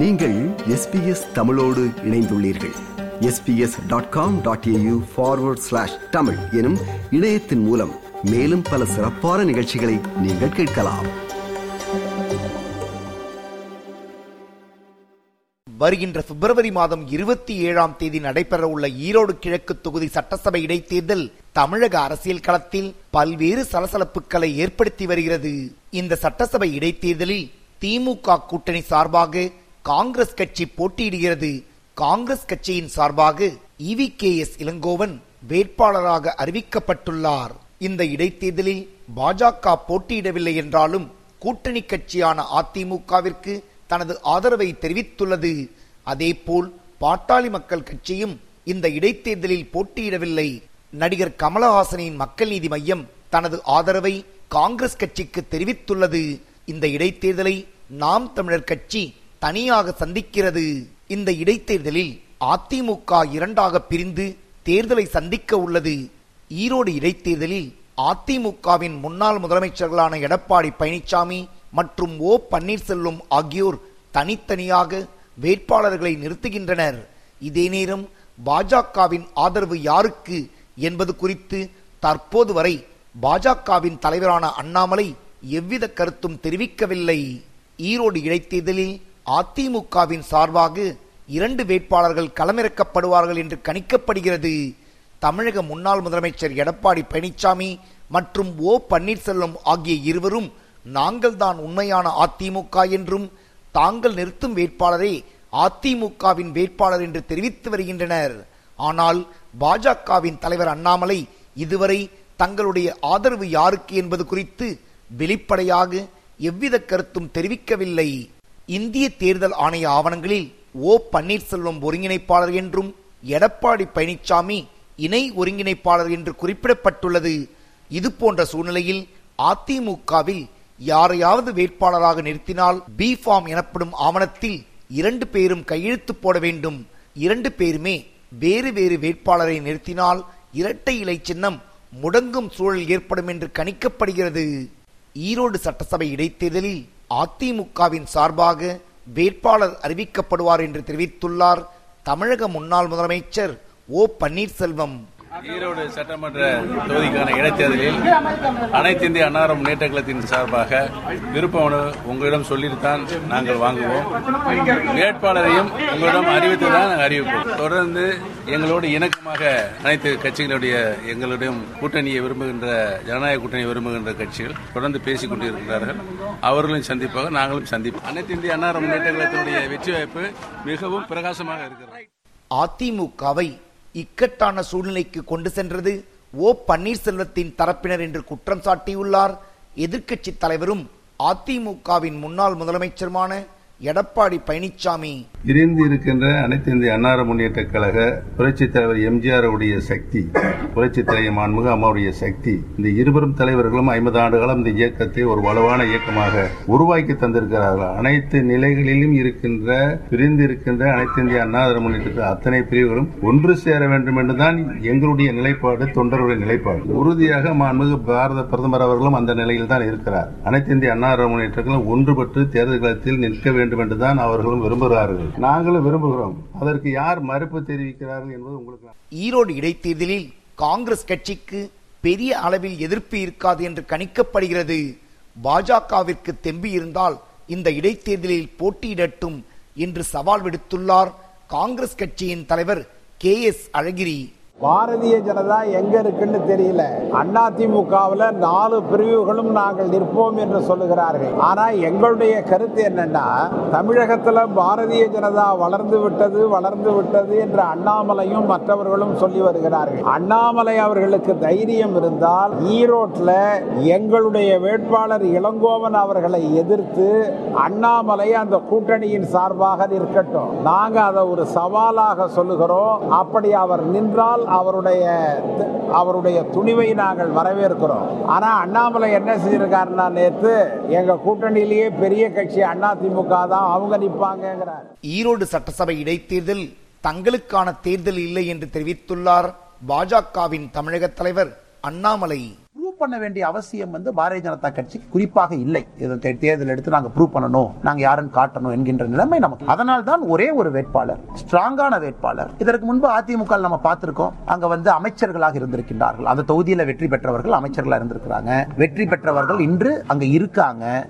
நீங்கள் எஸ்பிஎஸ் தமிழோடு இணைந்துள்ளீர்கள். SBS dot com dot AU forward slash Tamil எனும் இணையத்தின் மூலம் மேலும் பல சிறப்பான நிகழ்ச்சிகளை நீங்கள் கேட்கலாம். வருகின்ற பிப்ரவரி மாதம் இருபத்தி ஏழாம் தேதி நடைபெறவுள்ள ஈரோடு கிழக்கு தொகுதி சட்டசபை இடைத்தேர்தல் தமிழக அரசியல் களத்தில் பல்வேறு சலசலப்புகளை ஏற்படுத்தி வருகிறது. இந்த சட்டசபை இடைத்தேர்தலில் திமுக கூட்டணி சார்பாக காங்கிரஸ் கட்சி போட்டியிடுகிறது. காங்கிரஸ் கட்சியின் சார்பாக இவி கே எஸ் இளங்கோவன் வேட்பாளராக அறிவிக்கப்பட்டுள்ளார். இந்த இடைத்தேர்தலில் பாஜக போட்டியிடவில்லை என்றாலும் கூட்டணி கட்சியான அதிமுகவிற்கு தனது ஆதரவை தெரிவித்துள்ளது. அதேபோல் பாட்டாளி மக்கள் கட்சியும் இந்த இடைத்தேர்தலில் போட்டியிடவில்லை. நடிகர் கமலஹாசனின் மக்கள் நீதி மையம் தனது ஆதரவை காங்கிரஸ் கட்சிக்கு தெரிவித்துள்ளது. இந்த இடைத்தேர்தலை நாம் தமிழர் கட்சி தனியாக சந்திக்கிறது. இந்த இடைத்தேர்தலில் அதிமுக இரண்டாக பிரிந்து தேர்தலை சந்திக்க உள்ளது. ஈரோடு இடைத்தேர்தலில் அதிமுகவின் முன்னாள் முதலமைச்சர்களான எடப்பாடி பழனிசாமி மற்றும் ஓ பன்னீர்செல்வம் ஆகியோர் தனித்தனியாக வேட்பாளர்களை நிறுத்துகின்றனர். இதே நேரம் பாஜகவின் ஆதரவு யாருக்கு என்பது குறித்து தற்போது வரை பாஜகவின் தலைவரான அண்ணாமலை எவ்வித கருத்தும் தெரிவிக்கவில்லை. ஈரோடு இடைத்தேர்தலில் அதிமுகவின் சார்பாக இரண்டு வேட்பாளர்கள் களமிறக்கப்படுவார்கள் என்று கணிக்கப்படுகிறது. தமிழக முன்னாள் முதலமைச்சர் எடப்பாடி பழனிசாமி மற்றும் ஓ பன்னீர்செல்வம் ஆகிய இருவரும் நாங்கள் தான் உண்மையான அதிமுக என்றும் தாங்கள் நிறுத்தும் வேட்பாளரே அதிமுகவின் வேட்பாளர் என்று தெரிவித்து வருகின்றனர். ஆனால் பாஜகவின் தலைவர் அண்ணாமலை இதுவரை தங்களுடைய ஆதரவு யாருக்கு என்பது குறித்து வெளிப்படையாக எவ்வித கருத்தும் தெரிவிக்கவில்லை. இந்திய தேர்தல் ஆணைய ஆவணங்களில் ஓ பன்னீர்செல்வம் ஒருங்கிணைப்பாளர் என்றும் எடப்பாடி பழனிசாமி இணை ஒருங்கிணைப்பாளர் என்று குறிப்பிடப்பட்டுள்ளது. இது போன்ற சூழ்நிலையில் அதிமுகவில் யாரையாவது வேட்பாளராக நிறுத்தினால் பி ஃபார்ம் எனப்படும் ஆவணத்தில் இரண்டு பேரும் கையெழுத்து போட வேண்டும். இரண்டு பேருமே வேறு வேறு வேட்பாளரை நிறுத்தினால் இரட்டை இலை சின்னம் முடங்கும் சூழல் ஏற்படும் என்று கணிக்கப்படுகிறது. ஈரோடு சட்டசபை இடைத்தேர்தலில் அதிமுகவின் சார்பாக வேட்பாளர் அறிவிக்கப்படுவார் என்று தெரிவித்துள்ளார் தமிழக முன்னாள் முதலமைச்சர் ஓ பன்னீர்செல்வம். ஈரோடு சட்டமன்ற தொகுதிக்கான இடைத்தேர்தலில் அனைத்து இந்திய அன்னாரம் முன்னேற்ற கழகத்தின் சார்பாக விருப்ப மனு உங்களிடம் சொல்லித்தான் நாங்கள் வாங்குவோம். வேட்பாளரையும் உங்களிடம் அறிவித்து தான் நாங்கள் அறிவிப்போம். தொடர்ந்து எங்களோடு இணக்கமாக அனைத்து கட்சிகளுடைய எங்களுடைய கூட்டணியை விரும்புகின்ற ஜனநாயக கூட்டணியை விரும்புகின்ற கட்சிகள் தொடர்ந்து பேசிக் கொண்டிருக்கிறார்கள் அவர்களும் சந்திப்பாக நாங்களும் சந்திப்போம். அனைத்து இந்திய அன்னாரம் முன்னேற்ற கழகத்தினுடைய வெற்றி வாய்ப்பு மிகவும் பிரகாசமாக இருக்கிறது. அதிமுகவை இக்கட்டான சூழ்நிலைக்கு கொண்டு சென்றது. ஓ பன்னீர்செல்வத்தின் தரப்பினர் என்று குற்றம் சாட்டியுள்ளார். எதிர்க்கட்சி தலைவரும் அதிமுகவின் முன்னாள் முதலமைச்சருமான எடப்பாடி பழனிசாமி பிரிந்து இருக்கின்ற அனைத்து இந்திய அன்னார முன்னேற்ற கழக புரட்சித் தலைவர் எம்ஜிஆர் உடைய சக்தி புரட்சித் தலைவர் மாண்புமிகு அம்மாவுடைய சக்தி இந்த இருவரும் தலைவர்களும் ஐம்பது ஆண்டு காலம் இந்த இயக்கத்தை ஒரு வலுவான இயக்கமாக உருவாக்கி தந்திருக்கிறார்கள். அனைத்து நிலைகளிலும் இருக்கின்ற பிரிந்து இருக்கின்ற அனைத்து இந்திய அன்னார முன்னேற்ற அத்தனை பிரிவுகளும் ஒன்று சேர வேண்டும் என்றுதான் எங்களுடைய நிலைப்பாடு தொண்டருடைய நிலைப்பாடு. உறுதியாக மாண்புமிகு பாரத பிரதமர் அவர்களும் அந்த நிலையில் தான் இருக்கிறார். அனைத்து இந்திய அன்னார முன்னேற்றங்களும் ஒன்றுபட்டு தேர்தல் களத்தில் நிற்க வேண்டும் என்றுதான் அவர்களும் விரும்புகிறார்கள். நாங்களும் விரும்புகிறோம். அதற்கு யார் மறுப்பு தெரிவிக்கிறார்கள் என்பது உங்களுக்கு ஈரோடு இடைத்தேர்தலில் காங்கிரஸ் கட்சிக்கு பெரிய அளவில் எதிர்ப்பு இருக்காது என்று கணிக்கப்படுகிறது. பாஜகவிற்கு தெம்பி இருந்தால் இந்த இடைத்தேர்தலில் போட்டியிடட்டும் என்று சவால் விடுத்துள்ளார் காங்கிரஸ் கட்சியின் தலைவர் கே எஸ் அழகிரி. பாரதிய ஜனதா எங்க இருக்குன்னு தெரியல. அதிமுகவில் நாலு பிரிவுகளும் நாங்கள் நிற்போம் என்று சொல்லுகிறார்கள். ஆனா எங்களுடைய கருத்து என்னன்னா தமிழகத்தில் பாரதிய ஜனதா வளர்ந்து விட்டது வளர்ந்து விட்டது என்று அண்ணாமலையும் மற்றவர்களும் சொல்லி வருகிறார்கள். அண்ணாமலை அவர்களுக்கு தைரியம் இருந்தால் ஈரோட்டில் எங்களுடைய வேட்பாளர் இளங்கோவன் அவர்களை எதிர்த்து அண்ணாமலை அந்த கூட்டணியின் சார்பாக இருக்கட்டும் நாங்க அதை ஒரு சவாலாக சொல்லுகிறோம். அப்படி அவர் நின்றால் அவருடைய அவருடைய துணிவை நாங்கள் வரவேற்கிறோம். ஆனால் அண்ணாமலை என்ன செஞ்சிருக்காருன்னா நேற்று எங்கள் கூட்டணியிலேயே பெரிய கட்சி அண்ணா திமுக தான் அவங்க நிற்பாங்கிறார் ஈரோடு சட்டசபை இடைத்தேர்தல் தங்களுக்கான தேர்தல் இல்லை என்று தெரிவித்துள்ளார் பாஜகவின் தமிழக தலைவர் அண்ணாமலை. பண்ண வேண்டிய அவசியம் வந்து பாரதிய ஜனதா கட்சிக்கு குறிப்பாக இல்லை. தே- தேர்தல் எடுத்து நாங்க ப்ரூவ் பண்ணணும் நாங்க யாருன்னு காட்டணும் என்கின்ற நிலைமை நமக்கு அதனால் தான் ஒரே ஒரு வேட்பாளர் ஸ்ட்ராங்கான வேட்பாளர். இதற்கு முன்பு அதிமுக நம்ம பார்த்திருக்கோம். அங்க வந்து அமைச்சர்களாக இருந்திருக்கின்றார்கள். அந்த தொகுதியில வெற்றி பெற்றவர்கள் அமைச்சர்களாக இருந்திருக்கிறாங்க. வெற்றி பெற்றவர்கள் இன்று அங்க இருக்காங்க.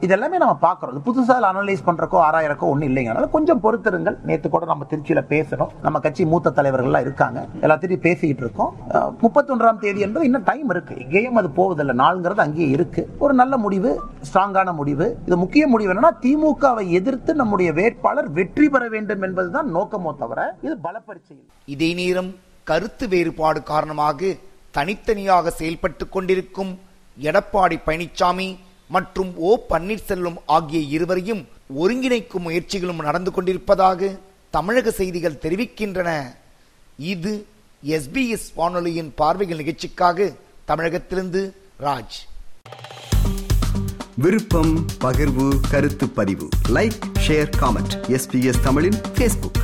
இதெல்லாமே நம்ம பார்க்கறோம். புதுசாக புதுசா அனலைஸ் பண்றக்கோ ஆராயறக்கோ ஒன்றும் இல்லைங்க. அதனால கொஞ்சம் பொறுத்திருங்கள். நேற்று கூட நம்ம திருச்சியில பேசணும் நம்ம கட்சி மூத்த தலைவர்கள்லாம் இருக்காங்க. எல்லாத்திட்டையும் பேசிக்கிட்டு இருக்கோம். முப்பத்தொன்றாம் தேதி என்பது இன்னும் டைம் இருக்கு. இங்கேயும் அது போவதில்லை. நாளுங்கிறது அங்கேயே இருக்கு. ஒரு நல்ல முடிவு ஸ்ட்ராங்கான முடிவு. இது முக்கிய முடிவு என்னன்னா திமுகவை எதிர்த்து நம்முடைய வேட்பாளர் வெற்றி பெற வேண்டும் என்பதுதான் நோக்கமோ தவிர இது பலப்பரிச்சை இதே நேரம் கருத்து வேறுபாடு காரணமாக தனித்தனியாக செயல்பட்டு கொண்டிருக்கும் எடப்பாடி பழனிசாமி மற்றும் ஓ பன்னீர்செல்வம் ஆகிய இருவரையும் ஒருங்கிணைக்கும் முயற்சிகளும் நடந்து கொண்டிருப்பதாக தமிழக செய்திகள் தெரிவிக்கின்றன. இது எஸ்பிஎஸ் வானொலியின் பார்வைகள் நிகழ்ச்சிக்காக தமிழகத்திலிருந்து ராஜ். விருப்பம் பகிர்வு கருத்து பதிவு. லைக் ஷேர் காமெண்ட் எஸ்பிஎஸ் தமிழின் பேஸ்புக்